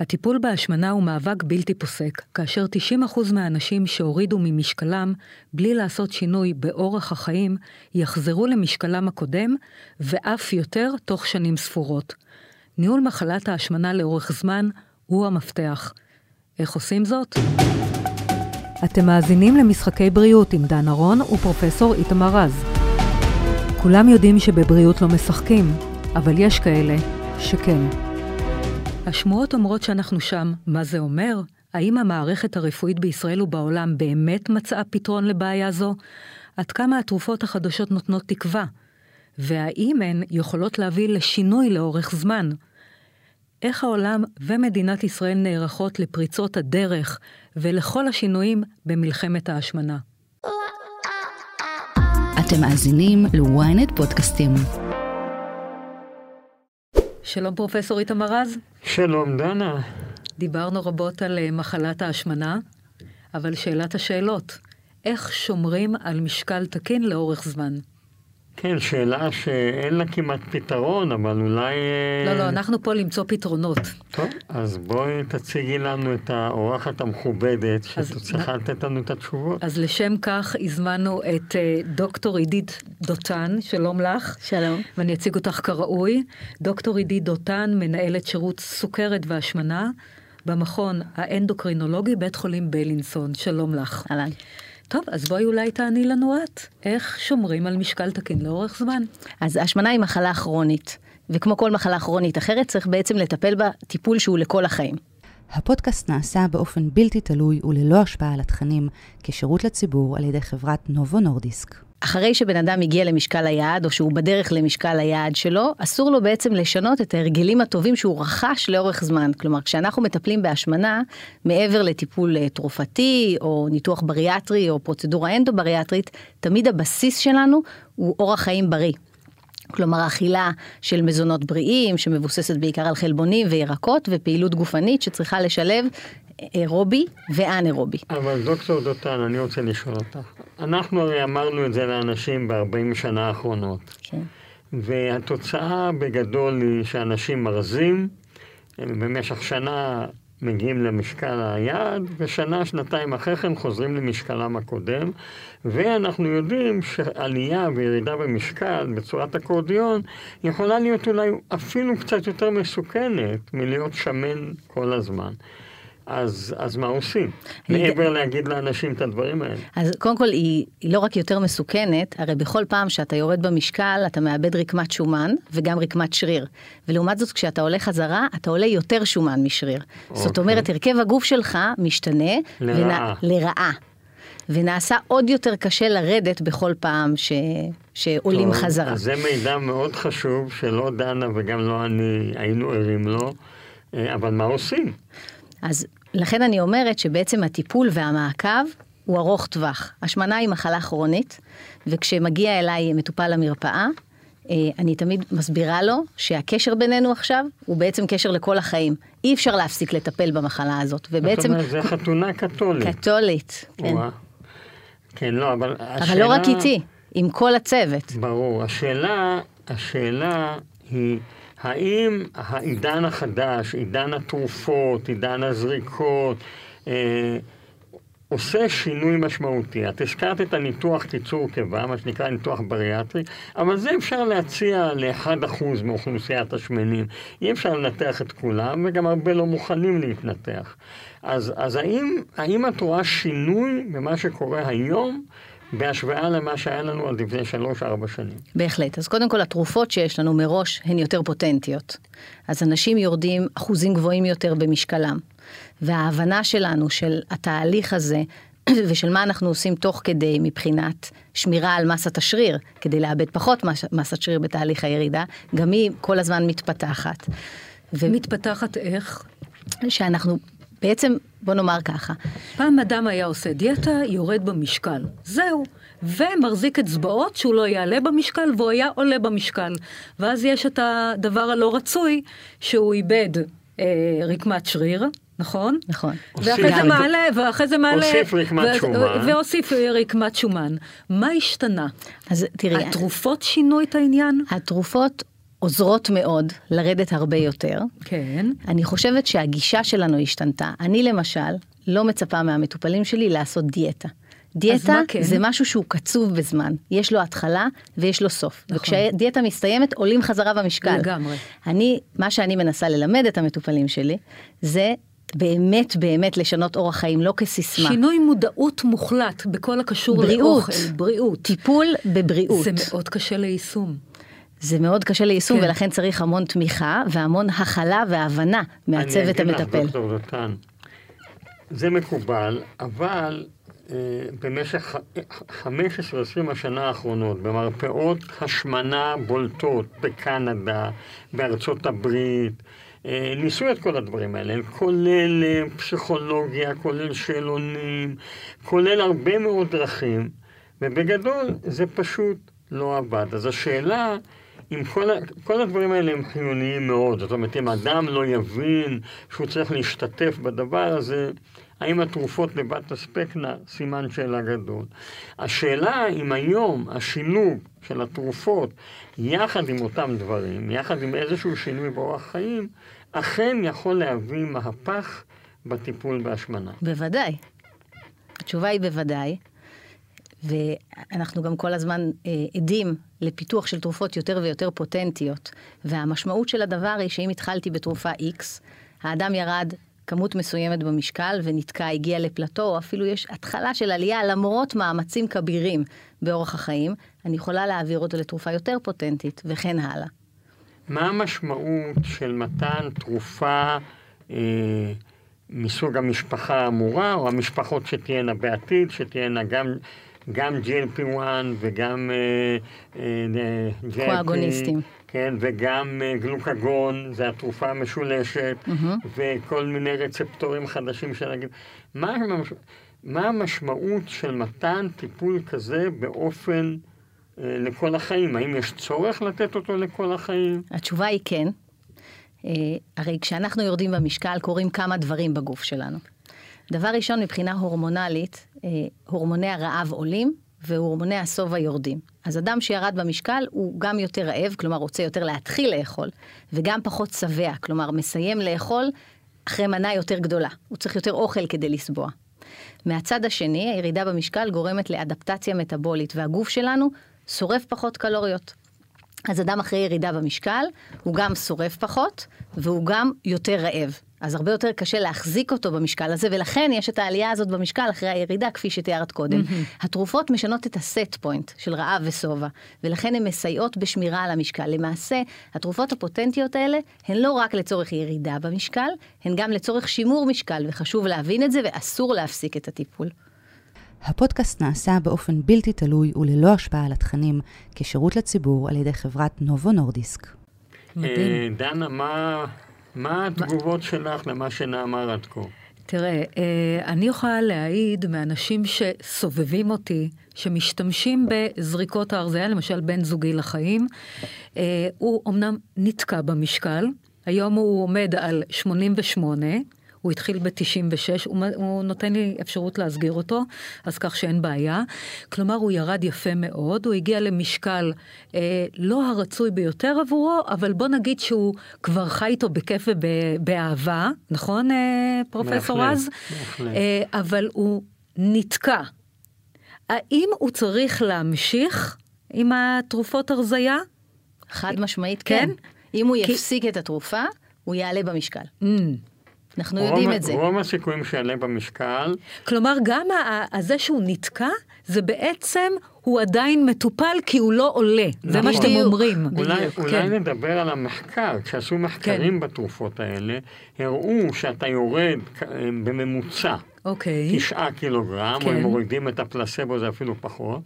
הטיפול בהשמנה הוא מאבק בלתי פוסק, כאשר 90% מהאנשים שהורידו ממשקלם בלי לעשות שינוי באורח החיים, יחזרו למשקלם הקודם, ואף יותר תוך שנים ספורות. ניהול מחלת ההשמנה לאורך זמן הוא המפתח. איך עושים זאת? אתם מאזינים למשחקי בריאות עם דן ארון ופרופסור איתמר רז. כולם יודעים שבבריאות לא משחקים, אבל יש כאלה שכן. השמועות אומרות שאנחנו שם. מה זה אומר? האם המערכת הרפואית בישראל ובעולם באמת מצאה פתרון לבעיה זו? עד כמה התרופות החדשות נותנות תקווה? והאם הן יכולות להביא לשינוי לאורך זמן? איך העולם ומדינת ישראל נערכות לפריצות הדרך ולכל השינויים במלחמת ההשמנה. אתם מאזינים ל-ynet פודקאסטים. שלום פרופסור איתמר רז. שלום דנה. דיברנו רבות על אה, מחלת ההשמנה, אבל שאלת השאלות, איך שומרים על משקל תקין לאורך זמן? כן, שאלה שאין לה כמעט פתרון, אבל אולי... לא, לא, אנחנו פה למצוא פתרונות. טוב, אז בואי תציגי לנו את האורחת המכובדת, שצריכה לתת לנו את התשובות. אז לשם כך הזמנו את אה, דוקטור עידית דותן, שלום לך. שלום. ואני אציג אותך כראוי. דוקטור עידית דותן, מנהלת שירות סוכרת והשמנה במכון האנדוקרינולוגי, בית חולים בלינסון. שלום לך. אהלן. טוב, אז בואי אולי תעני לנו את, איך שומרים על משקל תקין לאורך זמן? אז השמנה היא מחלה כרונית, וכמו כל מחלה כרונית אחרת, צריך בעצם לטפל בה טיפול שהוא לכל החיים. הפודקאסט נעשה באופן בלתי תלוי וללא השפעה על התכנים, כשירות לציבור על ידי חברת נובו נורדיסק. אחרי שבן אדם הגיע למשקל היעד, או שהוא בדרך למשקל היעד שלו, אסור לו בעצם לשנות את ההרגלים הטובים שהוא רכש לאורך זמן. כלומר, כשאנחנו מטפלים בהשמנה, מעבר לטיפול אה, תרופתי, או ניתוח בריאטרי, או פרוצדורה אנדו-בריאטרית, תמיד הבסיס שלנו הוא אורח חיים בריא. כלומר אכילה של מזונות בריאים שמבוססת בעיקר על חלבונים וירקות ופעילות גופנית שצריכה לשלב אירובי ואנאירובי. אבל דוקטור דותן, אני רוצה לשאול אותך. אנחנו הרי אמרנו את זה לאנשים ב-40 שנה האחרונות. כן. והתוצאה בגדול היא שאנשים מרזים, במשך שנה מגיעים למשקל היעד, ושנה, שנתיים אחרי כן חוזרים למשקלם הקודם, ואנחנו יודעים שעלייה וירידה במשקל בצורת אקורדיון יכולה להיות אולי אפילו קצת יותר מסוכנת מלהיות שמן כל הזמן. אז, אז מה עושים? מעבר ד... להגיד לאנשים את הדברים האלה. אז קודם כל היא, היא לא רק יותר מסוכנת, הרי בכל פעם שאתה יורד במשקל אתה מאבד רקמת שומן וגם רקמת שריר. ולעומת זאת כשאתה עולה חזרה אתה עולה יותר שומן משריר. אוקיי. זאת אומרת הרכב הגוף שלך משתנה. לרעה. ונ... לרעה. ונעשה עוד יותר קשה לרדת בכל פעם ש... שעולים טוב, חזרה. אז זה מידע מאוד חשוב שלא דנה וגם לא אני היינו ערים לו, אה, אבל מה עושים? אז לכן אני אומרת שבעצם הטיפול והמעקב הוא ארוך טווח. השמנה היא מחלה כרונית, וכשמגיע אליי מטופל למרפאה, אה, אני תמיד מסבירה לו שהקשר בינינו עכשיו הוא בעצם קשר לכל החיים. אי אפשר להפסיק לטפל במחלה הזאת, ובעצם... זאת אומרת, זה חתונה קתולית. קתולית, כן. כן, לא, אבל השאלה... אבל לא רק איתי, עם כל הצוות. ברור. השאלה, השאלה היא... האם העידן החדש, עידן התרופות, עידן הזריקות, אה, עושה שינוי משמעותי. את הזכרת את הניתוח קיצור קיבה, מה שנקרא ניתוח בריאטרי, אבל זה אפשר להציע ל-1% מאוכלוסיית השמנים. אי אפשר לנתח את כולם, וגם הרבה לא מוכנים להתנתח. אז, אז האם, האם את רואה שינוי במה שקורה היום בהשוואה למה שהיה לנו עד לפני שלוש-ארבע שנים. בהחלט. אז קודם כל, התרופות שיש לנו מראש הן יותר פוטנטיות. אז אנשים יורדים אחוזים גבוהים יותר במשקלם. וההבנה שלנו של התהליך הזה, ושל מה אנחנו עושים תוך כדי מבחינת שמירה על מסת השריר, כדי לאבד פחות מס, מסת שריר בתהליך הירידה, גם היא כל הזמן מתפתחת. ו... מתפתחת איך? שאנחנו בעצם, בוא נאמר ככה. פעם אדם היה עושה דיאטה, יורד במשקל. זהו. ומחזיק אצבעות שהוא לא יעלה במשקל, והוא היה עולה במשקל. ואז יש את הדבר הלא רצוי, שהוא איבד אה, רקמת שריר, נכון? נכון. ואחרי זה מעלה, ואחרי זה מעלה... הוסיף רקמת שומן. והוסיף רקמת שומן. מה השתנה? אז תראי... התרופות שינו את העניין? התרופות עוזרות מאוד לרדת הרבה יותר. כן. אני חושבת שהגישה שלנו השתנתה. אני למשל לא מצפה מהמטופלים שלי לעשות דיאטה. דיאטה כן? זה משהו שהוא קצוב בזמן, יש לו התחלה ויש לו סוף. נכון. וכשדיאטה מסתיימת עולים חזרה במשקל. לגמרי. אני, מה שאני מנסה ללמד את המטופלים שלי, זה באמת באמת לשנות אורח חיים, לא כסיסמה. שינוי מודעות מוחלט בכל הקשור בריאות. לאוכל, בריאות. טיפול בבריאות. זה מאוד קשה ליישום. זה מאוד קשה ליישום כן. ולכן צריך המון תמיכה והמון הכלה והבנה מהצוות אני המטפל. אגיד לך, דוקטור דותן, זה מקובל, אבל אה, במשך ח- 15-20 השנה האחרונות, במרפאות השמנה בולטות בקנדה, בארצות הברית, אה, ניסו את כל הדברים האלה, כולל אה, פסיכולוגיה, כולל שאלונים, כולל הרבה מאוד דרכים, ובגדול זה פשוט לא עבד. אז השאלה... אם כל, כל הדברים האלה הם חיוניים מאוד, זאת אומרת, אם אדם לא יבין שהוא צריך להשתתף בדבר הזה, האם התרופות לבד תספקנה? סימן שאלה גדול. השאלה אם היום השילוב של התרופות יחד עם אותם דברים, יחד עם איזשהו שינוי באורח חיים, אכן יכול להביא מהפך בטיפול בהשמנה. בוודאי. התשובה היא בוודאי. ואנחנו גם כל הזמן אה, עדים לפיתוח של תרופות יותר ויותר פוטנטיות. והמשמעות של הדבר היא שאם התחלתי בתרופה X, האדם ירד כמות מסוימת במשקל ונתקע, הגיע לפלטו, או אפילו יש התחלה של עלייה למרות מאמצים כבירים באורח החיים, אני יכולה להעביר אותו לתרופה יותר פוטנטית, וכן הלאה. מה המשמעות של מתן תרופה אה, מסוג המשפחה האמורה, או המשפחות שתהיינה בעתיד, שתהיינה גם, גם GLP-1 וגם אה, אה, GLP, קואגוניסטים. כן, וגם אה, גלוקגון, זה התרופה המשולשת, וכל מיני רצפטורים חדשים שנגיד. מה, המש- מה המשמעות של מתן טיפול כזה באופן... אה, לכל החיים? האם יש צורך לתת אותו לכל החיים? התשובה היא כן. אה, הרי כשאנחנו יורדים במשקל קורים כמה דברים בגוף שלנו. דבר ראשון, מבחינה הורמונלית, אה, הורמוני הרעב עולים והורמוני השובע יורדים. אז אדם שירד במשקל הוא גם יותר רעב, כלומר רוצה יותר להתחיל לאכול, וגם פחות שבע, כלומר מסיים לאכול אחרי מנה יותר גדולה. הוא צריך יותר אוכל כדי לסבוע. מהצד השני, הירידה במשקל גורמת לאדפטציה מטבולית, והגוף שלנו שורף פחות קלוריות. אז אדם אחרי ירידה במשקל, הוא גם שורף פחות, והוא גם יותר רעב. אז הרבה יותר קשה להחזיק אותו במשקל הזה, ולכן יש את העלייה הזאת במשקל אחרי הירידה, כפי שתיארת קודם. התרופות משנות את הסט פוינט של רעב ושובע, ולכן הן מסייעות בשמירה על המשקל. למעשה, התרופות הפוטנטיות האלה הן לא רק לצורך ירידה במשקל, הן גם לצורך שימור משקל, וחשוב להבין את זה, ואסור להפסיק את הטיפול. הפודקאסט נעשה באופן בלתי תלוי וללא השפעה על התכנים, כשירות לציבור על ידי חברת נובו נורדיסק. מדהים. אה, דנה, מה, מה התגובות שלך למה שנאמר עד כה? תראה, אה, אני יכולה להעיד מאנשים שסובבים אותי, שמשתמשים בזריקות ההרזייה, למשל בן זוגי לחיים. אה, הוא אמנם נתקע במשקל, היום הוא עומד על 88, הוא התחיל ב-96, הוא, הוא נותן לי אפשרות להסגיר אותו, אז כך שאין בעיה. כלומר, הוא ירד יפה מאוד, הוא הגיע למשקל אה, לא הרצוי ביותר עבורו, אבל בוא נגיד שהוא כבר חי איתו בכיף ובאהבה, נכון, אה, פרופסור רז? אה, אבל הוא נתקע. האם הוא צריך להמשיך עם התרופות הרזייה? חד משמעית כן? כן. אם הוא כי- יפסיק את התרופה, הוא יעלה במשקל. Mm. אנחנו רוב- יודעים את זה. רוב הסיכויים שיעלה במשקל, כלומר, גם ה- ה- זה שהוא נתקע, זה בעצם, הוא עדיין מטופל כי הוא לא עולה. זה מה נכון. שאתם. אומרים. אולי, בדיוק, אולי כן. נדבר על המחקר. כשעשו מחקרים בתרופות האלה, הראו שאתה יורד כ- בממוצע אוקיי. תשעה קילוגרם, או כן. אם מורידים את הפלסבו זה אפילו פחות,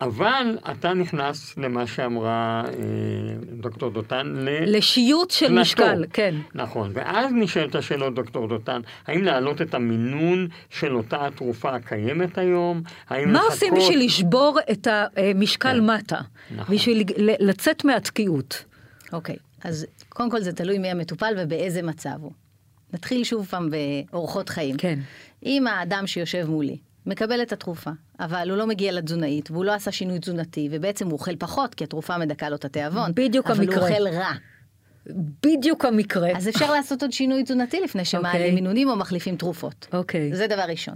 אבל אתה נכנס למה שאמרה אה, דוקטור דותן, ל... לשיוט של פלטו. משקל, כן. נכון, ואז נשאלת השאלות, דוקטור דותן, האם להעלות את המינון של אותה התרופה הקיימת היום? האם מה לחכות... עושים בשביל לשבור את המשקל כן. מטה? נכון. בשביל ל- לצאת מהתקיעות. אוקיי, אז קודם כל זה תלוי מי המטופל ובאיזה מצב הוא. נתחיל שוב פעם באורחות חיים. כן. אם האדם שיושב מולי מקבל את התרופה, אבל הוא לא מגיע לתזונאית, והוא לא עשה שינוי תזונתי, ובעצם הוא אוכל פחות, כי התרופה מדכא לו את התיאבון. בדיוק אבל המקרה. אבל הוא אוכל רע. בדיוק המקרה. אז אפשר לעשות עוד שינוי תזונתי לפני שמעלים אוקיי. מינונים או מחליפים תרופות. אוקיי. זה דבר ראשון.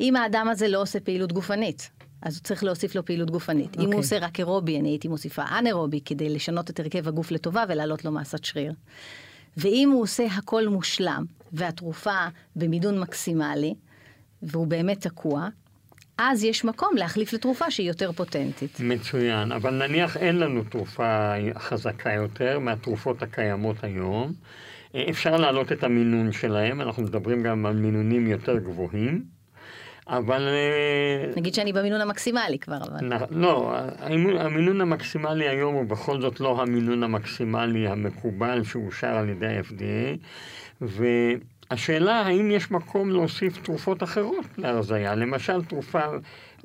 אם האדם הזה לא עושה פעילות גופנית, אז הוא צריך להוסיף לו פעילות גופנית. אם אוקיי. הוא עושה רק אירובי, אני הייתי מוסיפה אנאירובי כדי לשנות את הרכב הגוף לטובה ולהעלות לו מסת שריר. ואם הוא עושה הכל מושלם, והתרופה במינון מקסימלי, והוא באמת תקוע, אז יש מקום להחליף לתרופה שהיא יותר פוטנטית. מצוין, אבל נניח אין לנו תרופה חזקה יותר מהתרופות הקיימות היום. אה, אפשר להעלות את המינון שלהם, אנחנו מדברים גם על מינונים יותר גבוהים, אבל... אה, נגיד שאני במינון המקסימלי כבר, אבל... לא, המינון, המקסימלי היום הוא בכל זאת לא המינון המקסימלי המקובל שאושר על ידי ה-FDA, והשאלה האם יש מקום להוסיף תרופות אחרות להרזייה, למשל תרופה, אה,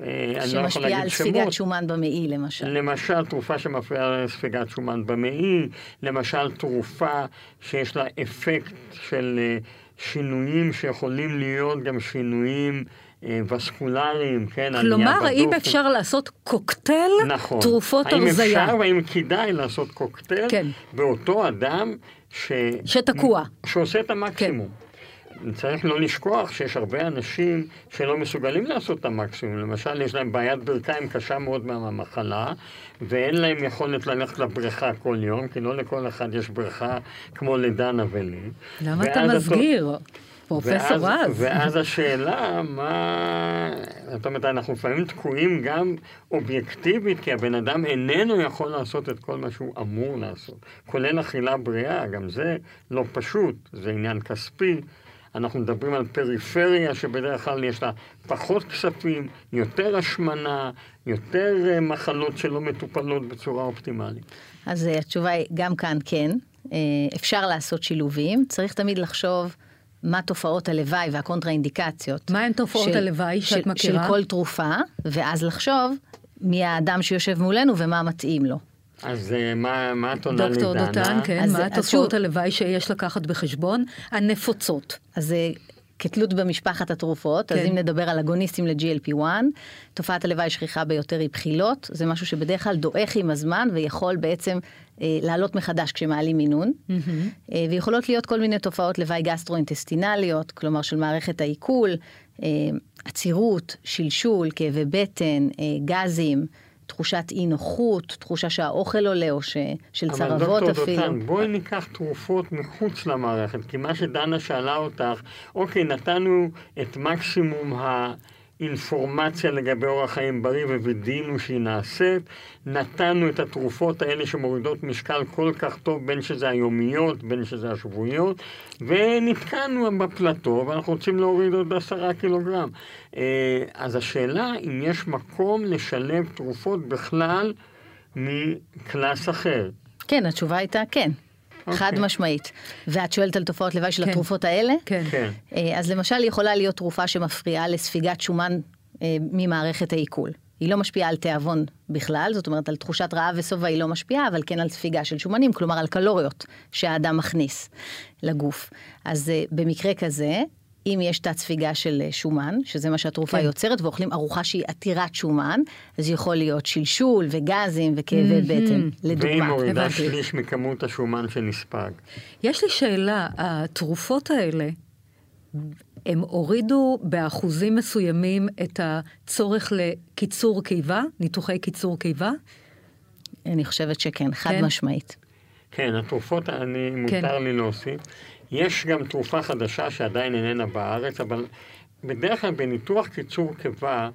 אני לא יכול שמשפיעה להגיד על שמות, ספיגת שומן במעי למשל. למשל תרופה שמפריעה לספיגת שומן במעי, למשל תרופה שיש לה אפקט של אה, שינויים שיכולים להיות גם שינויים אה, וסקולריים, כן, כלומר, האם. אפשר לעשות קוקטייל נכון. תרופות האם הרזייה? אפשר והאם כדאי לעשות קוקטייל כן. באותו אדם ש... שתקוע. שעושה את המקסימום. צריך לא לשכוח שיש הרבה אנשים שלא מסוגלים לעשות את המקסימום. למשל, יש להם בעיית ברכיים קשה מאוד מהמחלה, ואין להם יכולת ללכת לבריכה כל יום, כי לא לכל אחד יש בריכה כמו לדנה ולי. למה אתה מסגיר? ואז- פרופסור רז. ואז השאלה, מה... זאת אומרת, אנחנו לפעמים תקועים גם אובייקטיבית, כי הבן אדם איננו יכול לעשות את כל מה שהוא אמור לעשות. כולל אכילה בריאה, גם זה לא פשוט, זה עניין כספי. אנחנו מדברים על פריפריה שבדרך כלל יש לה פחות כספים, יותר השמנה, יותר אה, מחלות שלא מטופלות בצורה אופטימלית. אז אה, התשובה היא גם כאן כן, אה, אפשר לעשות שילובים, צריך תמיד לחשוב מה תופעות הלוואי והקונטראינדיקציות. מה הן תופעות של- הלוואי שאת של- מכירה? של כל תרופה, ואז לחשוב מי האדם שיושב מולנו ומה מתאים לו. אז אה, מה, מה את עונה דוקטור לדנה? דותן, כן, אז- מה אז התופעות שוב- הלוואי שיש לקחת בחשבון? הנפוצות. אז אה, כתלות במשפחת התרופות, אז כן. אם נדבר על אגוניסטים ל-GLP-1, תופעת הלוואי השכיחה ביותר היא בחילות, זה משהו שבדרך כלל דועך עם הזמן ויכול בעצם אה, לעלות מחדש כשמעלים מינון, אה, ויכולות להיות כל מיני תופעות לוואי גסטרואינטסטינליות, כלומר של מערכת העיכול, אה, עצירות, שלשול, כאבי בטן, אה, גזים. תחושת אי נוחות, תחושה שהאוכל עולה או ש... של צרבות אבל אפילו. דוקטור דותן, בואי ניקח תרופות מחוץ למערכת, כי מה שדנה שאלה אותך, אוקיי, נתנו את מקסימום האינפורמציה לגבי אורח חיים בריא ווידאנו שהיא נעשית, נתנו את התרופות האלה שמורידות משקל כל כך טוב, בין שזה היומיות, בין שזה השבועיות, ונתקענו בפלטו, ואנחנו רוצים להוריד עוד עשרה קילוגרם. אה, אז השאלה אם יש מקום לשלב תרופות בכלל מקלאס אחר. כן, התשובה הייתה כן. אוקיי. חד משמעית. ואת שואלת על תופעות לוואי של כן. התרופות האלה? כן. כן. אה, אז למשל יכולה להיות תרופה שמפריעה לספיגת שומן אה, ממערכת העיכול. היא לא משפיעה על תיאבון בכלל, זאת אומרת על תחושת רעב ושובע היא לא משפיעה, אבל כן על ספיגה של שומנים, כלומר על קלוריות שהאדם מכניס לגוף. אז אה, במקרה כזה, אם יש תת ספיגה של אה, שומן, שזה מה שהתרופה כן. יוצרת, ואוכלים ארוחה שהיא עתירת שומן, אז יכול להיות שלשול וגזים וכאבי בטן, והיא לדוגמה. מורידה הבנתי. שליש מכמות השומן שנספג. יש לי שאלה, התרופות האלה, הם הורידו באחוזים מסוימים את הצורך לקיצור קיבה, ניתוחי קיצור קיבה? אני חושבת שכן, חד כן? משמעית. כן, התרופות, אני, מותר לי להוסיף. יש גם תרופה חדשה שעדיין איננה בארץ, אבל בדרך כלל בניתוח קיצור קיבה,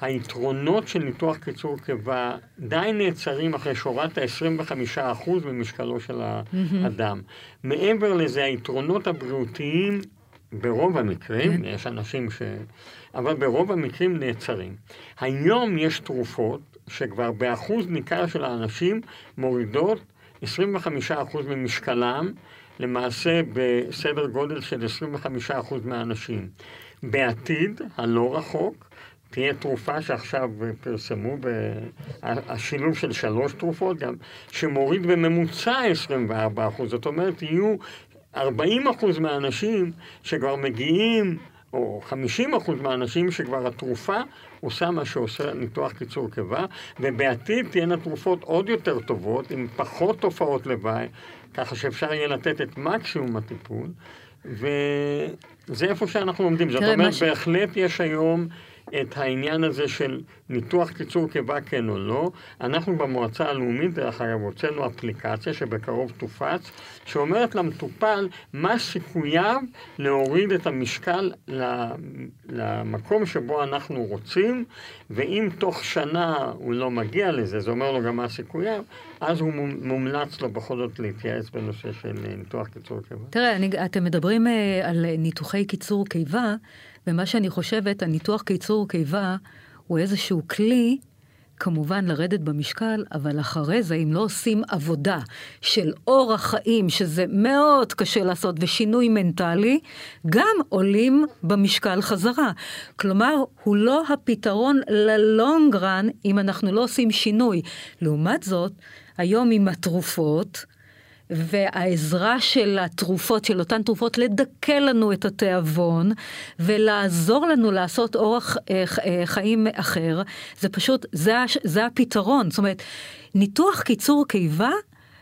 היתרונות של ניתוח קיצור קיבה די נעצרים אחרי שורת ה-25% ממשקלו של האדם. מעבר לזה, היתרונות הבריאותיים, ברוב המקרים, יש אנשים ש... אבל ברוב המקרים נעצרים. היום יש תרופות שכבר באחוז ניכר של האנשים מורידות 25% ממשקלם, למעשה בסדר גודל של 25% מהאנשים. בעתיד, הלא רחוק, תהיה תרופה שעכשיו פרסמו, השילוב של שלוש תרופות גם, שמוריד בממוצע 24%. זאת אומרת, יהיו 40% מהאנשים שכבר מגיעים או 50 אחוז מהאנשים שכבר התרופה עושה מה שעושה ניתוח קיצור קיבה, ובעתיד תהיינה תרופות עוד יותר טובות, עם פחות תופעות לוואי, ככה שאפשר יהיה לתת את מקסימום הטיפול, וזה איפה שאנחנו עומדים. זאת אומרת, ש... בהחלט יש היום... את העניין הזה של ניתוח קיצור קיבה כן או לא. אנחנו במועצה הלאומית, דרך אגב, הוצאנו אפליקציה שבקרוב תופץ, שאומרת למטופל מה סיכוייו להוריד את המשקל למקום שבו אנחנו רוצים, ואם תוך שנה הוא לא מגיע לזה, זה אומר לו גם מה סיכוייו, אז הוא מומלץ לו בכל זאת להתייעץ בנושא של ניתוח קיצור קיבה. תראה, אני, אתם מדברים uh, על ניתוחי קיצור קיבה. ומה שאני חושבת, הניתוח קיצור קיבה הוא איזשהו כלי, כמובן לרדת במשקל, אבל אחרי זה, אם לא עושים עבודה של אורח חיים, שזה מאוד קשה לעשות, ושינוי מנטלי, גם עולים במשקל חזרה. כלומר, הוא לא הפתרון ללונג רן אם אנחנו לא עושים שינוי. לעומת זאת, היום עם התרופות, והעזרה של התרופות, של אותן תרופות, לדכא לנו את התיאבון ולעזור לנו לעשות אורח אה, אה, חיים אחר, זה פשוט, זה, זה הפתרון. זאת אומרת, ניתוח קיצור קיבה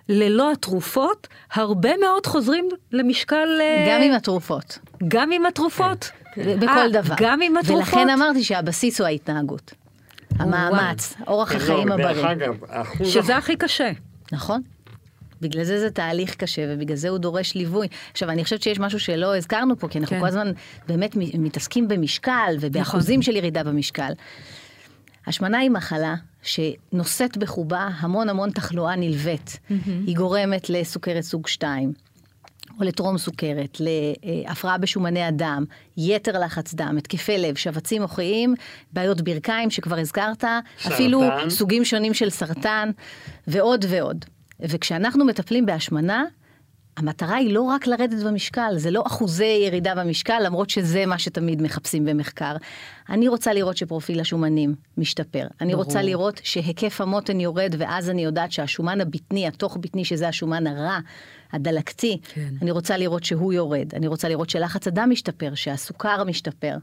ללא התרופות, הרבה מאוד חוזרים למשקל... אה, גם עם התרופות. גם עם התרופות. כן. בכל דבר. גם עם התרופות. ולכן אמרתי שהבסיס הוא ההתנהגות. המאמץ, אורח החיים הבריא. דרך אגב, שזה הכי קשה. נכון. בגלל זה זה תהליך קשה, ובגלל זה הוא דורש ליווי. עכשיו, אני חושבת שיש משהו שלא הזכרנו פה, כי אנחנו כן. כל הזמן באמת מתעסקים במשקל ובאחוזים נכון. של ירידה במשקל. השמנה היא מחלה שנושאת בחובה המון המון תחלואה נלווית. Mm-hmm. היא גורמת לסוכרת סוג 2. או לטרום סוכרת, להפרעה בשומני הדם, יתר לחץ דם, התקפי לב, שבצים מוחיים, בעיות ברכיים שכבר הזכרת, סרטן. אפילו סוגים שונים של סרטן ועוד ועוד. וכשאנחנו מטפלים בהשמנה, המטרה היא לא רק לרדת במשקל, זה לא אחוזי ירידה במשקל, למרות שזה מה שתמיד מחפשים במחקר. אני רוצה לראות שפרופיל השומנים משתפר. אני ברור. רוצה לראות שהיקף המותן יורד, ואז אני יודעת שהשומן הבטני, התוך בטני, שזה השומן הרע, הדלקתי, כן. אני רוצה לראות שהוא יורד. אני רוצה לראות שלחץ הדם משתפר, שהסוכר משתפר.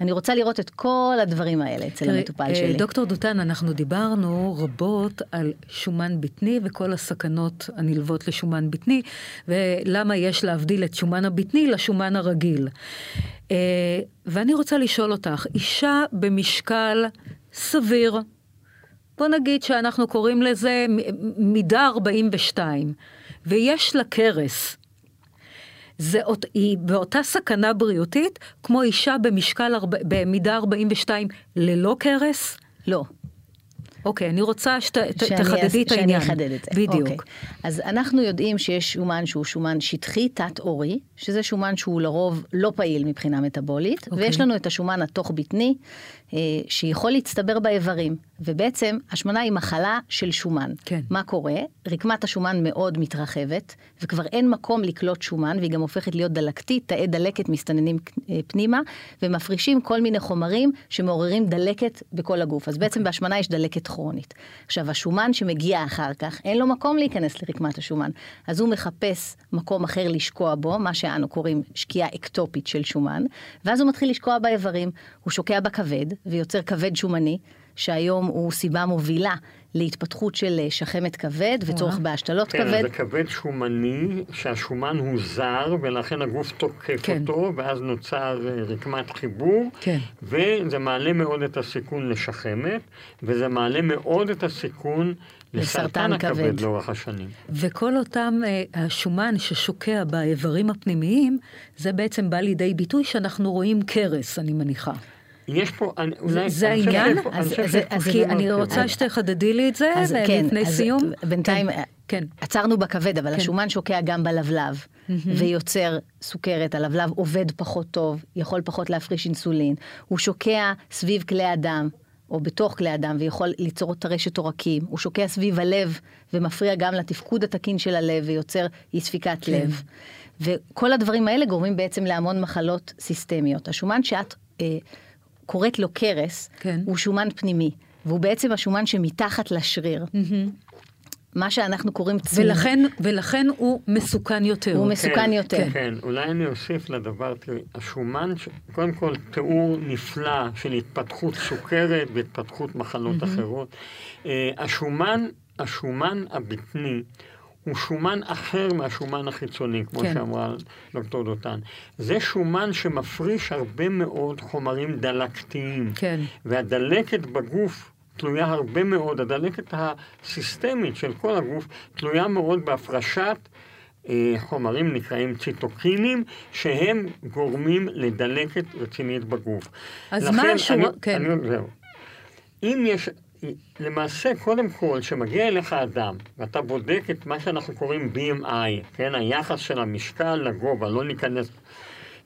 אני רוצה לראות את כל הדברים האלה אצל תראי, המטופל אה, שלי. דוקטור דותן, אנחנו דיברנו רבות על שומן בטני וכל הסכנות הנלוות לשומן בטני, ולמה יש להבדיל את שומן הבטני לשומן הרגיל. אה, ואני רוצה לשאול אותך, אישה במשקל סביר, בוא נגיד שאנחנו קוראים לזה מידה 42, ויש לה קרס, זה, היא באותה סכנה בריאותית כמו אישה במשקל, במידה 42 ללא קרס? לא. אוקיי, אני רוצה שתחדדי את העניין. שאני אחדד את זה. בדיוק. אוקיי. אז אנחנו יודעים שיש שומן שהוא שומן שטחי, תת-עורי, שזה שומן שהוא לרוב לא פעיל מבחינה מטבולית, אוקיי. ויש לנו את השומן התוך-בטני, שיכול להצטבר באיברים. ובעצם השמנה היא מחלה של שומן. כן. מה קורה? רקמת השומן מאוד מתרחבת, וכבר אין מקום לקלוט שומן, והיא גם הופכת להיות דלקתית, תאי דלקת מסתננים אה, פנימה, ומפרישים כל מיני חומרים שמעוררים דלקת בכל הגוף. אז בעצם okay. אוקיי. בהשמנה יש דלקת כרונית. עכשיו, השומן שמגיע אחר כך, אין לו מקום להיכנס לרקמת השומן. אז הוא מחפש מקום אחר לשקוע בו, מה שאנו קוראים שקיעה אקטופית של שומן, ואז הוא מתחיל לשקוע באיברים. הוא שוקע בכבד, ויוצר כבד שומני. שהיום הוא סיבה מובילה להתפתחות של אה, שחמת כבד וצורך בהשתלות כן, כבד. כן, זה כבד שומני, שהשומן הוא זר, ולכן הגוף תוקף כן. אותו, ואז נוצר אה, רקמת חיבור, כן. וזה מעלה מאוד את הסיכון לשחמת, וזה מעלה מאוד את הסיכון לסרטן הכבד לאורך השנים. וכל אותם, אה, השומן ששוקע באיברים הפנימיים, זה בעצם בא לידי ביטוי שאנחנו רואים קרס, אני מניחה. יש פה, אולי... זה העניין? כי אני רוצה שתחדדי לי את זה כן, לפני סיום. בינתיים כן. עצרנו בכבד, אבל כן. השומן שוקע גם בלבלב, ויוצר סוכרת, הלבלב עובד פחות טוב, יכול פחות להפריש אינסולין, הוא שוקע סביב כלי הדם. או בתוך כלי הדם ויכול ליצור את הרשת עורקים, הוא שוקע סביב הלב ומפריע גם לתפקוד התקין של הלב ויוצר אי ספיקת כן. לב. וכל הדברים האלה גורמים בעצם להמון מחלות סיסטמיות. השומן שאת אה, קוראת לו קרס, כן. הוא שומן פנימי, והוא בעצם השומן שמתחת לשריר. Mm-hmm. מה שאנחנו קוראים צמיד. ולכן, ולכן הוא מסוכן יותר. הוא מסוכן כן, יותר. כן, כן, אולי אני אוסיף לדבר, תראי, השומן, ש- קודם כל תיאור נפלא של התפתחות סוכרת והתפתחות מחלות אחרות. אה, השומן, השומן הבטני הוא שומן אחר מהשומן החיצוני, כמו כן. שאמרה דוקטור דותן. זה שומן שמפריש הרבה מאוד חומרים דלקתיים. כן. והדלקת בגוף תלויה הרבה מאוד, הדלקת הסיסטמית של כל הגוף תלויה מאוד בהפרשת אה, חומרים נקראים ציטוקינים, שהם גורמים לדלקת רצינית בגוף. אז מה השורה- אני, כן. אני, זהו. אם יש, למעשה, קודם כל, כשמגיע אליך אדם, ואתה בודק את מה שאנחנו קוראים BMI, כן, היחס של המשקל לגובה, לא ניכנס...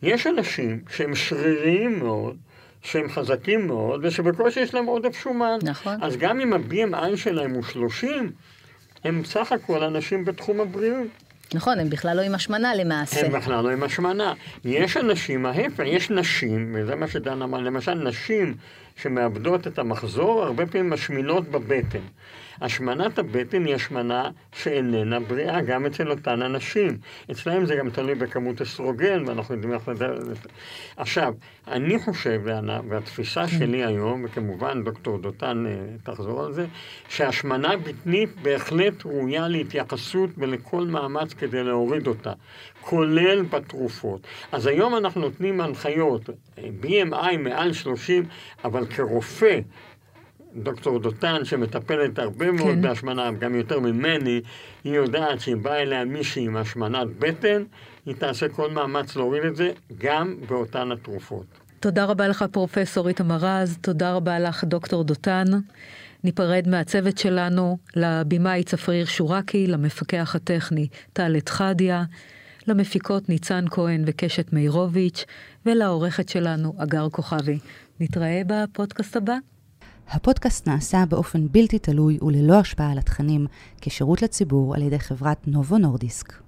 יש אנשים שהם שריריים מאוד, שהם חזקים מאוד, ושבקושי יש להם עודף שומן. נכון. אז גם אם ה-BMI שלהם הוא 30, הם סך הכל אנשים בתחום הבריאות. נכון, הם בכלל לא עם השמנה למעשה. הם בכלל לא עם השמנה. יש אנשים, ההפך, יש נשים, וזה מה שדן אמר, למשל נשים שמאבדות את המחזור, הרבה פעמים משמינות בבטן. השמנת הבטן היא השמנה שאיננה בריאה, גם אצל אותן הנשים. אצלהם זה גם תלוי בכמות אסטרוגן, ואנחנו יודעים איך לדעת... עכשיו, אני חושב, וענה, והתפיסה שלי היום, וכמובן דוקטור דותן אה, תחזור על זה, שהשמנה בטנית בהחלט ראויה להתייחסות ולכל מאמץ כדי להוריד אותה, כולל בתרופות. אז היום אנחנו נותנים הנחיות, BMI מעל 30, אבל כרופא, דוקטור דותן, שמטפלת הרבה מאוד כן. בהשמנה, גם יותר ממני, היא יודעת שאם באה אליה מישהי עם השמנת בטן, היא תעשה כל מאמץ להוריד את זה, גם באותן התרופות. תודה רבה לך, פרופסור איתמר רז, תודה רבה לך, דוקטור דותן. ניפרד מהצוות שלנו, לבמאי צפריר שורקי, למפקח הטכני טל אתחדיה, למפיקות ניצן כהן וקשת מאירוביץ', ולעורכת שלנו, אגר כוכבי. נתראה בפודקאסט הבא. הפודקאסט נעשה באופן בלתי תלוי וללא השפעה על התכנים, כשירות לציבור על ידי חברת נובו נורדיסק.